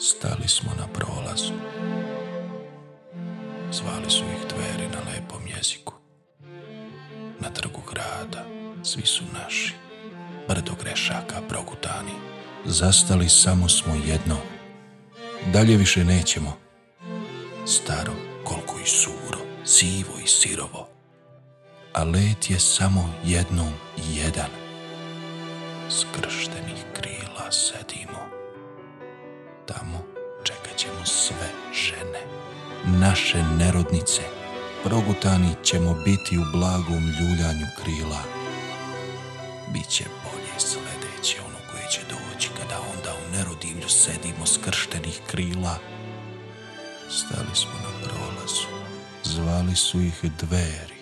Stali smo na prolazu. Zvali su ih dveri na lepom jeziku. Na trgu grada svi su naši. Brdo grešaka progutani. Zastali samo smo jedno. Dalje više nećemo. Staro koliko i suro, sivo i sirovo. A let je samo jednom jedan. Skrštenih krila sedimo. Tamo čekat ćemo sve žene. Naše nerodnice. Progutani ćemo biti u blagom ljuljanju krila. Biće bolje sledeće ono koje će doći kada onda u nerodilju sedimo skrštenih krila. Stali smo na prolazu. Zvali su ih dveri.